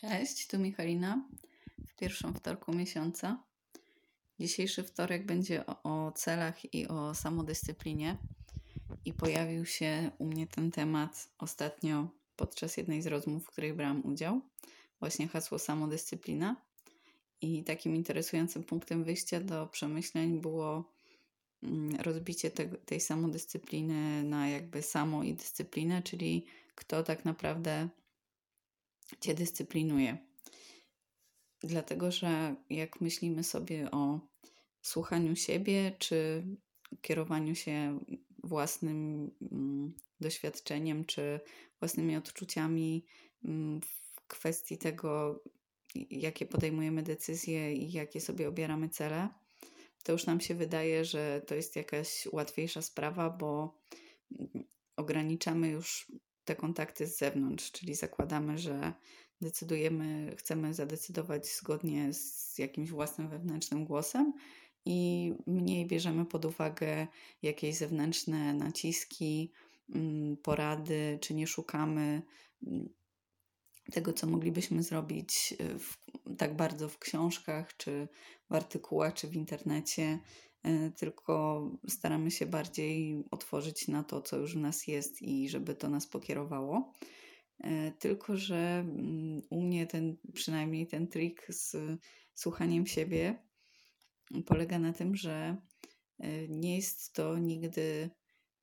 Cześć, tu Michalina w pierwszym wtorku miesiąca. Dzisiejszy wtorek będzie o, o, celach i o samodyscyplinie. I pojawił się u mnie ten temat ostatnio podczas jednej z rozmów, w której brałam udział. Właśnie hasło samodyscyplina. I takim interesującym punktem wyjścia do przemyśleń było mm, rozbicie te, tej samodyscypliny na jakby samo i dyscyplinę, czyli kto tak naprawdę cię dyscyplinuje. Dlatego, że jak myślimy sobie o słuchaniu siebie, czy kierowaniu się własnym mm, doświadczeniem, czy własnymi odczuciami mm, w kwestii tego, jakie podejmujemy decyzje i jakie sobie obieramy cele, to już nam się wydaje, że to jest jakaś łatwiejsza sprawa, bo ograniczamy już te kontakty z zewnątrz, czyli zakładamy, że decydujemy, chcemy zadecydować zgodnie z jakimś własnym wewnętrznym głosem i mniej bierzemy pod uwagę jakieś zewnętrzne naciski, mm, porady, czy nie szukamy mm, tego, co moglibyśmy zrobić w, tak bardzo w książkach, czy w artykułach, czy w internecie, E, tylko staramy się bardziej otworzyć na to, co już w nas jest i żeby to nas pokierowało. E, tylko, że mm, u mnie ten, przynajmniej ten trik z słuchaniem siebie polega na tym, że e, nie jest to nigdy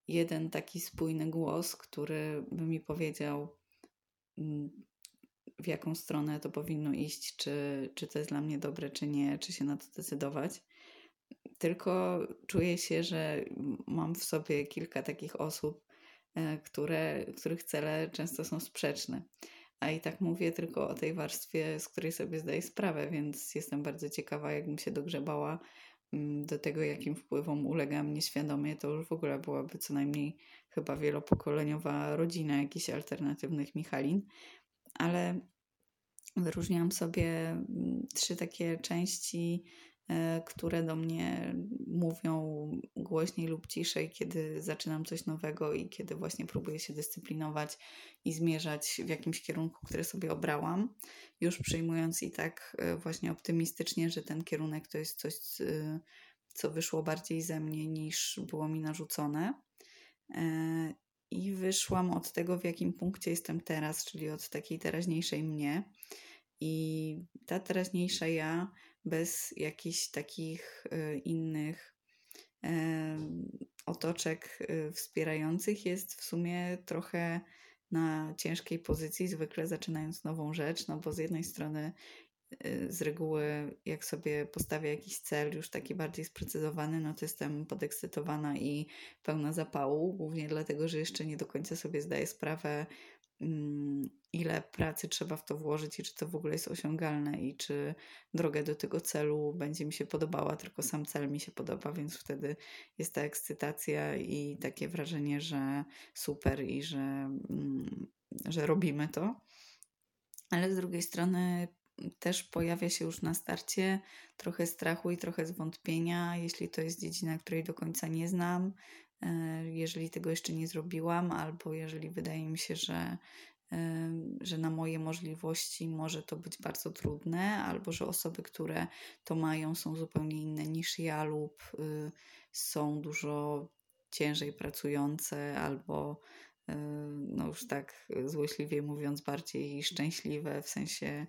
jeden taki spójny głos, który by mi powiedział, mm, w jaką stronę to powinno iść, czy, czy to jest dla mnie dobre, czy nie, czy się na to decydować tylko czuję się, że mam w sobie kilka takich osób, e, które, których cele często są sprzeczne. A i tak mówię tylko o tej warstwie, z której sobie zdaję sprawę, więc jestem bardzo ciekawa, jakbym się dogrzebała mm, do tego, jakim wpływom ulegam nieświadomie, to już w ogóle byłaby co najmniej chyba wielopokoleniowa rodzina jakichś alternatywnych Michalin. Ale wyróżniam sobie mm, trzy takie części które do mnie mówią głośniej lub ciszej, kiedy zaczynam coś nowego i kiedy właśnie próbuję się dyscyplinować i zmierzać w jakimś kierunku, który sobie obrałam, już przyjmując i tak e, właśnie optymistycznie, że ten kierunek to jest coś, e, co wyszło bardziej ze mnie niż było mi narzucone. I wyszłam od tego, w jakim punkcie jestem teraz, czyli od takiej teraźniejszej mnie. I ta teraźniejsza ja bez jakichś takich y, innych otoczek y, wspierających jest w sumie trochę na ciężkiej pozycji, zwykle zaczynając nową rzecz, no bo z jednej strony y, z reguły, jak sobie postawię jakiś cel już taki bardziej sprecyzowany, no to jestem podekscytowana i pełna zapału, głównie dlatego, że jeszcze nie do końca sobie zdaję sprawę, ile pracy trzeba w to włożyć i czy to w ogóle jest osiągalne i czy droga do tego celu będzie mi się podobała, tylko sam cel mi się podoba, więc wtedy jest ta ekscytacja i takie wrażenie, że super i że, mm, że robimy to. Ale z drugiej strony też pojawia się już na starcie trochę strachu i trochę zwątpienia, jeśli to jest dziedzina, której do końca nie znam, jeżeli tego jeszcze nie zrobiłam, albo jeżeli wydaje mi się, że, e, że na moje możliwości może to być bardzo trudne, albo że osoby, które to mają, są zupełnie inne niż ja, lub y, są dużo ciężej pracujące, albo y, no już tak złośliwie mówiąc, bardziej szczęśliwe, w sensie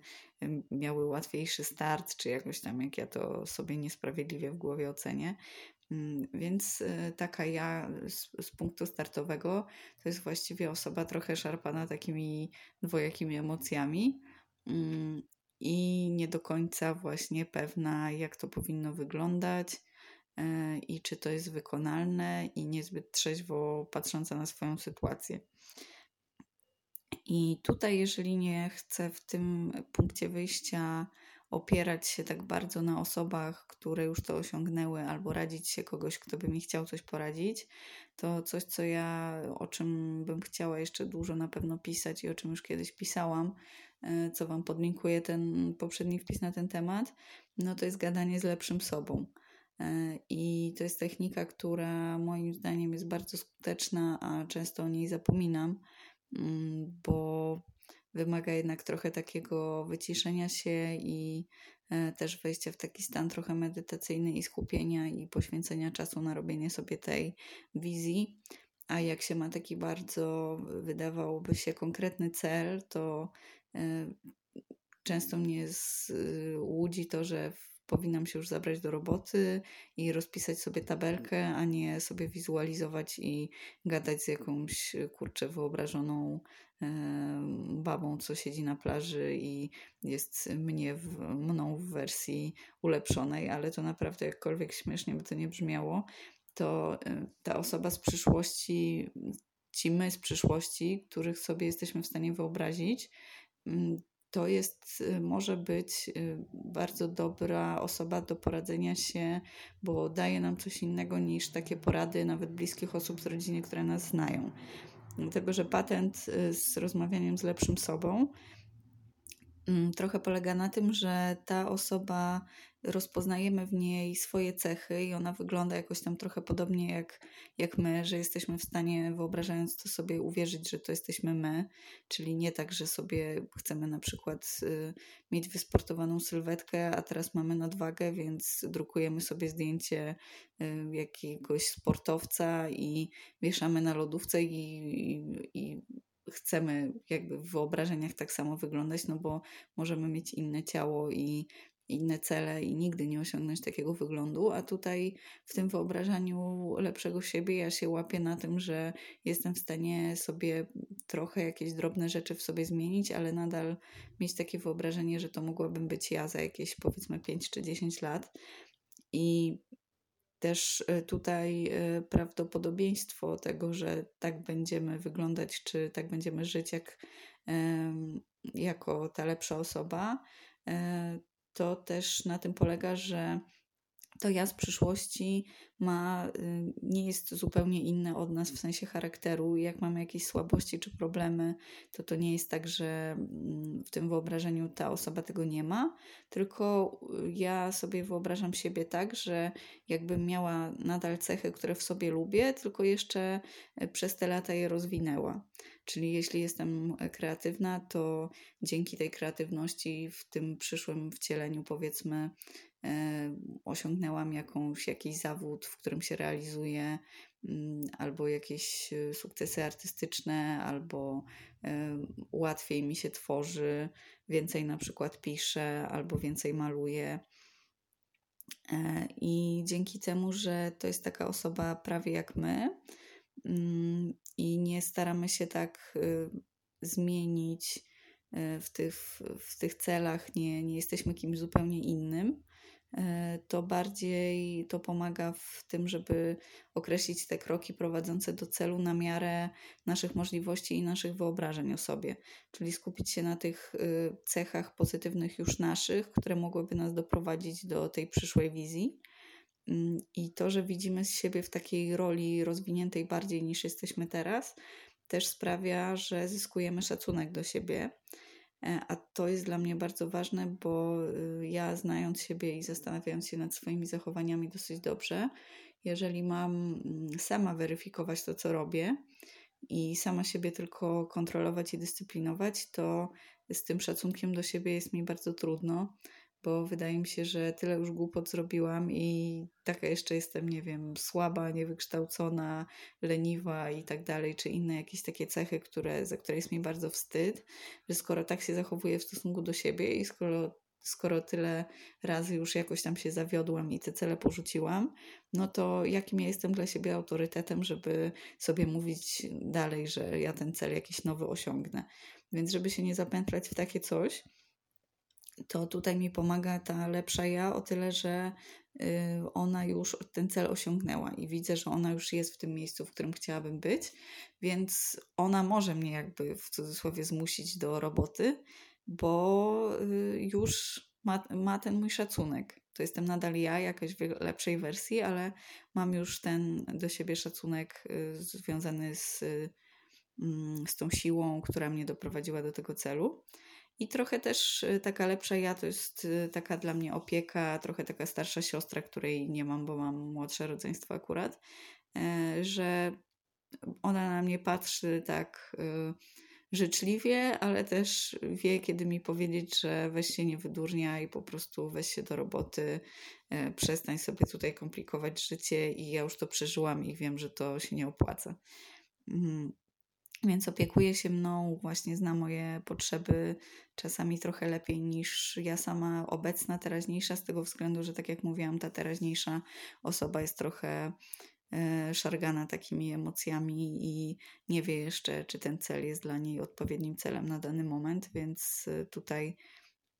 miały łatwiejszy start, czy jakoś tam, jak ja to sobie niesprawiedliwie w głowie ocenię, więc y, taka ja z, z, punktu startowego to jest właściwie osoba trochę szarpana takimi dwojakimi emocjami mm, i nie do końca właśnie pewna, jak to powinno wyglądać y, i czy to jest wykonalne, i niezbyt trzeźwo patrząca na swoją sytuację. I tutaj, jeżeli nie chcę w tym punkcie wyjścia opierać się tak bardzo na osobach, które już to osiągnęły, albo radzić się kogoś, kto by mi chciał coś poradzić, to coś, co ja, o czym bym chciała jeszcze dużo na pewno pisać i o czym już kiedyś pisałam, e, co Wam podlinkuję ten poprzedni wpis na ten temat, no to jest gadanie z lepszym sobą. E, I to jest technika, która moim zdaniem jest bardzo skuteczna, a często o niej zapominam, mm, bo wymaga jednak trochę takiego wyciszenia się i e, też wejścia w taki stan trochę medytacyjny i skupienia i poświęcenia czasu na robienie sobie tej wizji. A jak się ma taki bardzo, wydawałoby się, konkretny cel, to e, często mnie łudzi to, że powinnam się już zabrać do roboty i rozpisać sobie tabelkę, a nie sobie wizualizować i gadać z jakąś kurczę wyobrażoną babą, co siedzi na plaży i jest mnie w, mną w wersji ulepszonej, ale to naprawdę jakkolwiek śmiesznie by to nie brzmiało, to ta osoba z przyszłości, ci my z przyszłości, których sobie jesteśmy w stanie wyobrazić, mm, to jest, y, może być y, bardzo dobra osoba do poradzenia się, bo daje nam coś innego niż takie porady nawet bliskich osób z rodziny, które nas znają. Dlatego, że patent y, z rozmawianiem z lepszym sobą trochę polega na tym, że ta osoba rozpoznajemy w niej swoje cechy i ona wygląda jakoś tam trochę podobnie jak, jak my, że jesteśmy w stanie, wyobrażając to sobie, uwierzyć, że to jesteśmy my, czyli nie tak, że sobie chcemy na przykład y, mieć wysportowaną sylwetkę, a teraz mamy nadwagę, więc drukujemy sobie zdjęcie y, jakiegoś sportowca i wieszamy na lodówce i, i, i chcemy jakby w wyobrażeniach tak samo wyglądać, no bo możemy mieć inne ciało i inne cele i nigdy nie osiągnąć takiego wyglądu, a tutaj w tym wyobrażaniu lepszego siebie ja się łapię na tym, że jestem w stanie sobie trochę jakieś drobne rzeczy w sobie zmienić, ale nadal mieć takie wyobrażenie, że to mogłabym być ja za jakieś powiedzmy 5 czy 10 lat. I też e, tutaj e, prawdopodobieństwo tego, że tak będziemy wyglądać, czy tak będziemy żyć jak, jako ta lepsza osoba, e, to też na tym polega, że to ja z przyszłości ma, y, nie jest zupełnie inne od nas w sensie charakteru. Jak mamy jakieś słabości czy problemy, to to nie jest tak, że mm, w tym wyobrażeniu ta osoba tego nie ma, tylko y, ja sobie wyobrażam siebie tak, że jakbym miała nadal cechy, które w sobie lubię, tylko jeszcze y, przez te lata je rozwinęła. Czyli jeśli jestem kreatywna, to dzięki tej kreatywności w tym przyszłym wcieleniu, powiedzmy, e, osiągnęłam jakąś, jakiś zawód, w którym się realizuję, mm, albo jakieś e, sukcesy artystyczne, albo e, łatwiej mi się tworzy, więcej na przykład piszę, albo więcej maluję. I dzięki temu, że to jest taka osoba prawie jak my, Mm, i nie staramy się tak zmienić w tych, w tych celach, nie, nie jesteśmy kimś zupełnie innym, to bardziej to pomaga w tym, żeby określić te kroki prowadzące do celu na miarę naszych możliwości i naszych wyobrażeń o sobie, czyli skupić się na tych cechach pozytywnych już naszych, które mogłyby nas doprowadzić do tej przyszłej wizji Mm, I to, że widzimy siebie w takiej roli rozwiniętej bardziej niż jesteśmy teraz, też sprawia, że zyskujemy szacunek do siebie. E, a to jest dla mnie bardzo ważne, bo y, ja znając siebie i zastanawiając się nad swoimi zachowaniami dosyć dobrze, jeżeli mam mm, sama weryfikować to, co robię i sama siebie tylko kontrolować i dyscyplinować, to z tym szacunkiem do siebie jest mi bardzo trudno bo wydaje mi się, że tyle już głupot zrobiłam i taka jeszcze jestem, nie wiem, słaba, niewykształcona, leniwa i tak dalej, czy inne jakieś takie cechy, które, za które jest mi bardzo wstyd, że skoro tak się zachowuję w stosunku do siebie i skoro skoro tyle razy już jakoś tam się zawiodłam i te cele porzuciłam, no to jakim ja jestem dla siebie autorytetem, żeby sobie mówić dalej, że ja ten cel jakiś nowy osiągnę. Więc żeby się nie zapętlać w takie coś, to tutaj mi pomaga ta lepsza ja o tyle, że y, ona już ten cel osiągnęła i widzę, że ona już jest w tym miejscu, w którym chciałabym być, więc ona może mnie jakby w cudzysłowie zmusić do roboty, bo y, już ma, ma ten mój szacunek. To jestem nadal ja, jakaś w lepszej wersji, ale mam już ten do siebie szacunek y, związany z, mm, z tą siłą, która mnie doprowadziła do tego celu. I trochę też y, taka lepsza ja to jest y, taka dla mnie opieka, trochę taka starsza siostra, której nie mam, bo mam młodsze rodzeństwo akurat, e, że ona na mnie patrzy tak życzliwie, ale też wie, kiedy mi powiedzieć, że weź się nie wydurnia i po prostu weź się do roboty, e, przestań sobie tutaj komplikować życie i ja już to przeżyłam i wiem, że to się nie opłaca. Więc opiekuje się mną, właśnie zna moje potrzeby czasami trochę lepiej niż ja sama obecna, teraźniejsza, z tego względu, że tak jak mówiłam, ta teraźniejsza osoba jest trochę e, szargana takimi emocjami i nie wie jeszcze, czy ten cel jest dla niej odpowiednim celem na dany moment, więc tutaj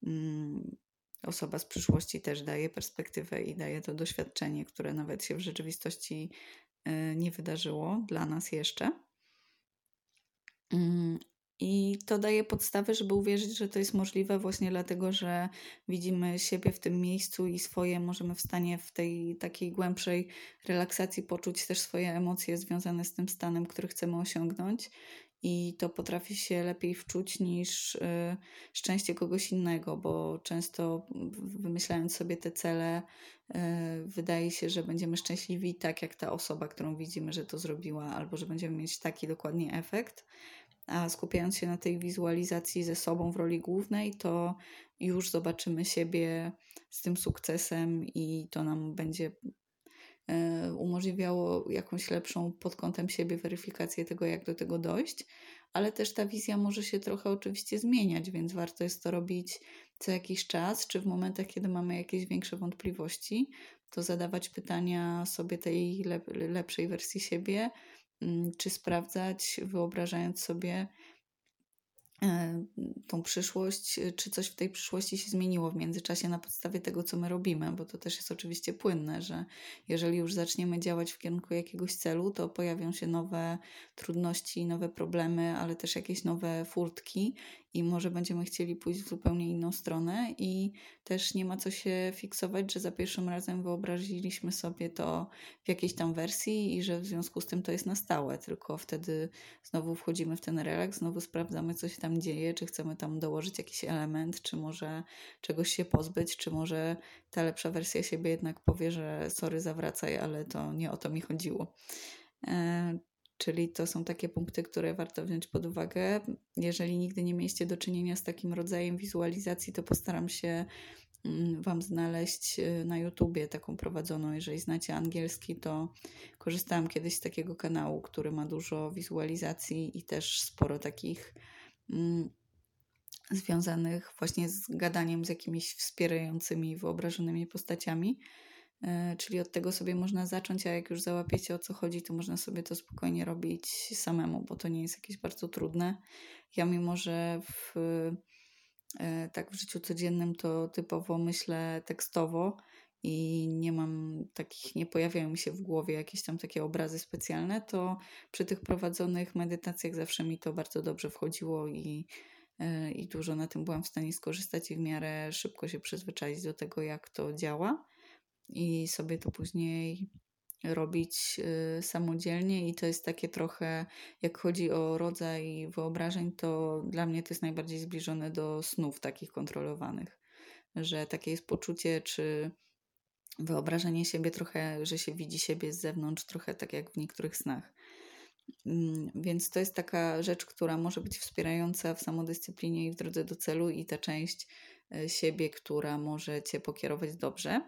mm, osoba z przyszłości też daje perspektywę i daje to doświadczenie, które nawet się w rzeczywistości e, nie wydarzyło dla nas jeszcze. Mm, I to daje podstawy, żeby uwierzyć, że to jest możliwe, właśnie dlatego, że widzimy siebie w tym miejscu i swoje, możemy w stanie w tej takiej głębszej relaksacji poczuć też swoje emocje związane z tym stanem, który chcemy osiągnąć. I to potrafi się lepiej wczuć niż y, szczęście kogoś innego, bo często wymyślając sobie te cele, y, wydaje się, że będziemy szczęśliwi tak jak ta osoba, którą widzimy, że to zrobiła, albo że będziemy mieć taki dokładnie efekt a skupiając się na tej wizualizacji ze sobą w roli głównej, to już zobaczymy siebie z tym sukcesem i to nam będzie e, umożliwiało jakąś lepszą pod kątem siebie weryfikację tego, jak do tego dojść, ale też ta wizja może się trochę oczywiście zmieniać, więc warto jest to robić co jakiś czas, czy w momentach, kiedy mamy jakieś większe wątpliwości, to zadawać pytania sobie tej lepszej wersji siebie, czy sprawdzać, wyobrażając sobie e, tą przyszłość, e, czy coś w tej przyszłości się zmieniło w międzyczasie na podstawie tego, co my robimy, bo to też jest oczywiście płynne, że jeżeli już zaczniemy działać w kierunku jakiegoś celu, to pojawią się nowe trudności, nowe problemy, ale też jakieś nowe furtki i może będziemy chcieli pójść w zupełnie inną stronę i też nie ma co się fiksować, że za pierwszym razem wyobraziliśmy sobie to w jakiejś tam wersji i że w związku z tym to jest na stałe, tylko wtedy znowu wchodzimy w ten relaks, znowu sprawdzamy, co się tam dzieje, czy chcemy tam dołożyć jakiś element, czy może czegoś się pozbyć, czy może ta lepsza wersja siebie jednak powie, że sorry, zawracaj, ale to nie o to mi chodziło. Czyli to są takie punkty, które warto wziąć pod uwagę. Jeżeli nigdy nie mieliście do czynienia z takim rodzajem wizualizacji, to postaram się mm, Wam znaleźć y, na YouTubie taką prowadzoną. Jeżeli znacie angielski, to korzystałam kiedyś z takiego kanału, który ma dużo wizualizacji i też sporo takich mm, związanych właśnie z gadaniem z jakimiś wspierającymi, wyobrażonymi postaciami. E, czyli od tego sobie można zacząć, a jak już załapiecie o co chodzi, to można sobie to spokojnie robić samemu, bo to nie jest jakieś bardzo trudne. Ja mimo, że w, e, tak w życiu codziennym to typowo myślę tekstowo i nie mam takich, nie pojawiają mi się w głowie jakieś tam takie obrazy specjalne, to przy tych prowadzonych medytacjach zawsze mi to bardzo dobrze wchodziło i e, i dużo na tym byłam w stanie skorzystać i w miarę szybko się przyzwyczaić do tego, jak to działa i sobie to później robić y, samodzielnie i to jest takie trochę, jak chodzi o rodzaj wyobrażeń, to dla mnie to jest najbardziej zbliżone do snów takich kontrolowanych, że takie jest poczucie, czy wyobrażenie siebie trochę, że się widzi siebie z zewnątrz, trochę tak jak w niektórych snach. Mm, więc to jest taka rzecz, która może być wspierająca w samodyscyplinie i w drodze do celu, i ta część y, siebie, która może cię pokierować dobrze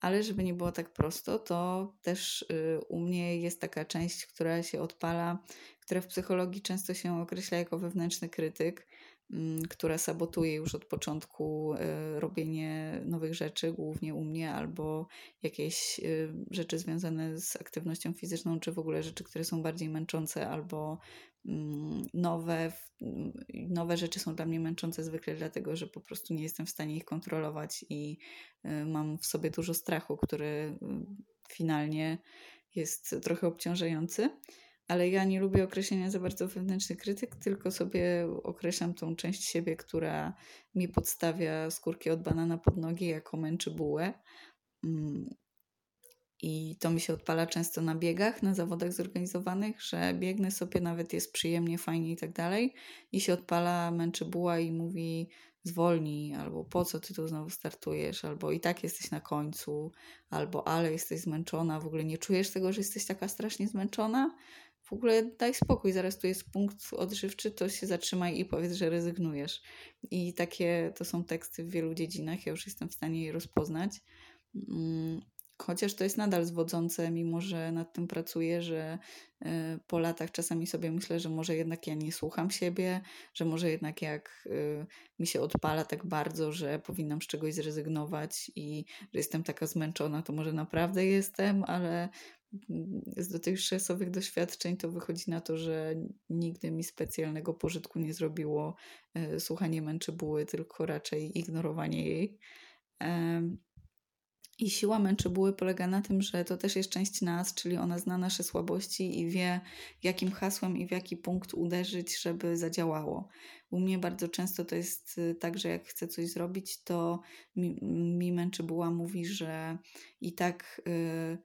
ale żeby nie było tak prosto, to też y, u mnie jest taka część, która się odpala, która w psychologii często się określa jako wewnętrzny krytyk, mm, która sabotuje już od początku y, robienie nowych rzeczy, głównie u mnie, albo jakieś y, rzeczy związane z aktywnością fizyczną, czy w ogóle rzeczy, które są bardziej męczące, albo mm, nowe. Mm, nowe rzeczy są dla mnie męczące zwykle dlatego, że po prostu nie jestem w stanie ich kontrolować i mam w sobie dużo strachu, który finalnie jest trochę obciążający ale ja nie lubię określenia za bardzo wewnętrzny krytyk, tylko sobie określam tą część siebie, która mi podstawia skórki od banana pod nogi jako męczy bułę. Mm. I to mi się odpala często na biegach, na zawodach zorganizowanych, że biegnę sobie, nawet jest przyjemnie, fajnie i tak dalej. I się odpala męczy buła i mówi zwolnij, albo po co ty tu znowu startujesz, albo i tak jesteś na końcu, albo ale jesteś zmęczona, w ogóle nie czujesz tego, że jesteś taka strasznie zmęczona w ogóle daj spokój, zaraz tu jest punkt odżywczy, to się zatrzymaj i powiedz, że rezygnujesz. I takie to są teksty w wielu dziedzinach, ja już jestem w stanie je rozpoznać. Mm, chociaż to jest nadal zwodzące, mimo że nad tym pracuję, że e, po latach czasami sobie myślę, że może jednak ja nie słucham siebie, że może jednak jak e, mi się odpala tak bardzo, że powinnam z czegoś zrezygnować i że jestem taka zmęczona, to może naprawdę jestem, ale z dotychczasowych doświadczeń to wychodzi na to, że nigdy mi specjalnego pożytku nie zrobiło e, słuchanie męczy buły, tylko raczej ignorowanie jej. I siła męczybuły polega na tym, że to też jest część nas, czyli ona zna nasze słabości i wie, jakim hasłem i w jaki punkt uderzyć, żeby zadziałało. U mnie bardzo często to jest y, tak, że jak chcę coś zrobić, to mi, mi mówi, że i tak y,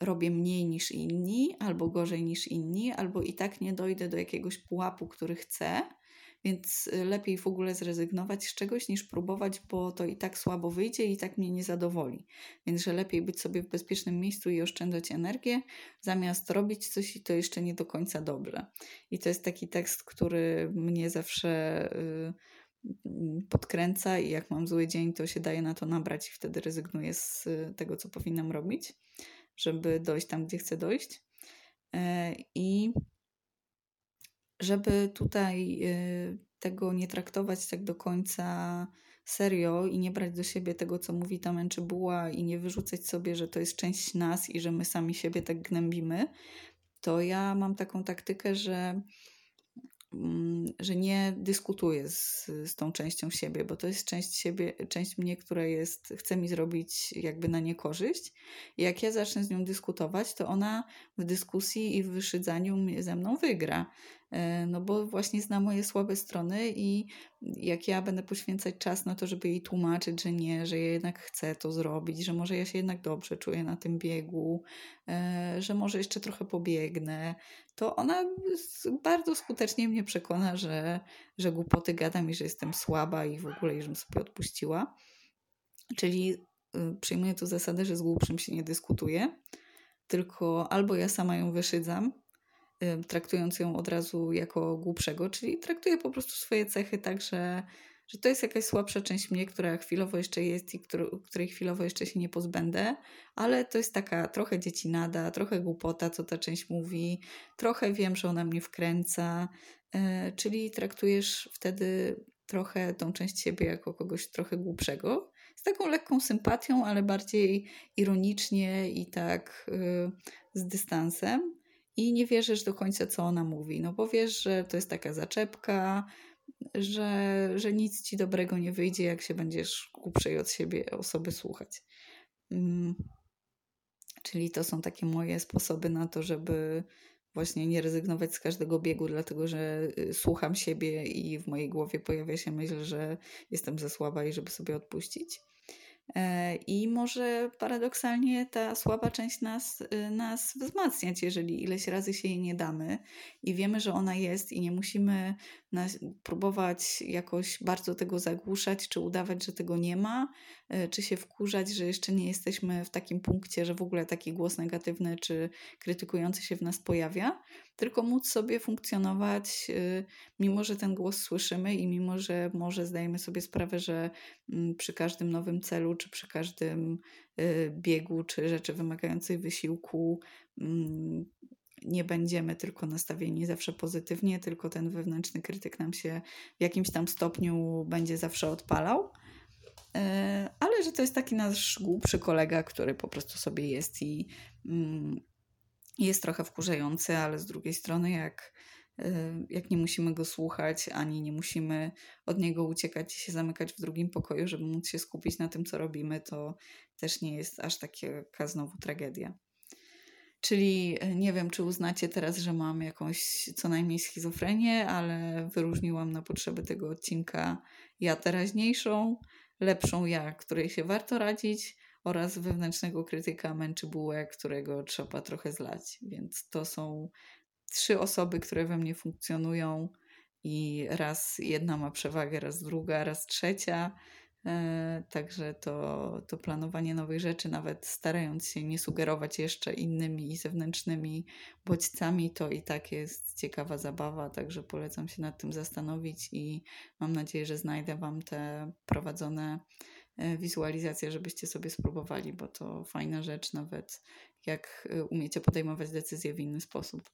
robię mniej niż inni, albo gorzej niż inni, albo i tak nie dojdę do jakiegoś pułapu, który chcę więc y, lepiej w ogóle zrezygnować z czegoś niż próbować, bo to i tak słabo wyjdzie i tak mnie nie zadowoli. Więc że lepiej być sobie w bezpiecznym miejscu i oszczędzać energię, zamiast robić coś i to jeszcze nie do końca dobrze. I to jest taki tekst, który mnie zawsze y, podkręca i jak mam zły dzień, to się daje na to nabrać i wtedy rezygnuję z y, tego, co powinnam robić, żeby dojść tam, gdzie chcę dojść. E, I żeby tutaj y, tego nie traktować tak do końca serio i nie brać do siebie tego, co mówi ta męczybuła i nie wyrzucać sobie, że to jest część nas i że my sami siebie tak gnębimy, to ja mam taką taktykę, że że nie dyskutuję z, z tą częścią siebie, bo to jest część siebie, część mnie, która jest, chce mi zrobić jakby na niekorzyść. I jak ja zacznę z nią dyskutować, to ona w dyskusji i w wyszydzaniu ze mną wygra. E, no bo właśnie zna moje słabe strony i jak ja będę poświęcać czas na to, żeby jej tłumaczyć, że nie, że ja jednak chcę to zrobić, że może ja się jednak dobrze czuję na tym biegu, e, że może jeszcze trochę pobiegnę, to ona bardzo skutecznie mnie przekona, że, że głupoty gadam i że jestem słaba i w ogóle, i żebym sobie odpuściła. Czyli y, przyjmuję tu zasadę, że z głupszym się nie dyskutuje, tylko albo ja sama ją wyszydzam, traktując ją od razu jako głupszego, czyli traktuję po prostu swoje cechy tak, że że to jest jakaś słabsza część mnie, która chwilowo jeszcze jest i której chwilowo jeszcze się nie pozbędę, ale to jest taka trochę dziecinada, trochę głupota, co ta część mówi, trochę wiem, że ona mnie wkręca, yy, czyli traktujesz wtedy trochę tą część siebie jako kogoś trochę głupszego, z taką lekką sympatią, ale bardziej ironicznie i tak yy, z dystansem. I nie wierzysz do końca, co ona mówi, no bo wiesz, że to jest taka zaczepka, że, że nic ci dobrego nie wyjdzie, jak się będziesz głupszej od siebie osoby słuchać. Mm. Czyli to są takie moje sposoby na to, żeby właśnie nie rezygnować z każdego biegu, dlatego że y, słucham siebie i w mojej głowie pojawia się myśl, że jestem za słaba i żeby sobie odpuścić. E, I może paradoksalnie ta słaba część nas, y, nas wzmacniać, jeżeli ileś razy się jej nie damy. I wiemy, że ona jest i nie musimy próbować jakoś bardzo tego zagłuszać, czy udawać, że tego nie ma, e, czy się wkurzać, że jeszcze nie jesteśmy w takim punkcie, że w ogóle taki głos negatywny czy krytykujący się w nas pojawia, tylko móc sobie funkcjonować, e, mimo że ten głos słyszymy i mimo że może zdajemy sobie sprawę, że mm, przy każdym nowym celu, czy przy każdym e, biegu, czy rzeczy wymagającej wysiłku, mm, nie będziemy tylko nastawieni zawsze pozytywnie, tylko ten wewnętrzny krytyk nam się w jakimś tam stopniu będzie zawsze odpalał. E, ale że to jest taki nasz głupszy kolega, który po prostu sobie jest i mm, jest trochę wkurzający, ale z drugiej strony, jak, e, jak nie musimy go słuchać, ani nie musimy od niego uciekać i się zamykać w drugim pokoju, żeby móc się skupić na tym, co robimy, to też nie jest aż taka znowu tragedia. Czyli e, nie wiem, czy uznacie teraz, że mam jakąś co najmniej schizofrenię, ale wyróżniłam na potrzeby tego odcinka ja teraźniejszą, lepszą ja, której się warto radzić, oraz wewnętrznego krytyka męczy bułę, którego trzeba trochę zlać. Więc to są trzy osoby, które we mnie funkcjonują i raz jedna ma przewagę, raz druga, raz trzecia. E, także to, to planowanie nowych rzeczy, nawet starając się nie sugerować jeszcze innymi zewnętrznymi bodźcami, to i tak jest ciekawa zabawa. Także polecam się nad tym zastanowić i mam nadzieję, że znajdę Wam te prowadzone e, wizualizacje, żebyście sobie spróbowali, bo to fajna rzecz, nawet jak e, umiecie podejmować decyzje w inny sposób.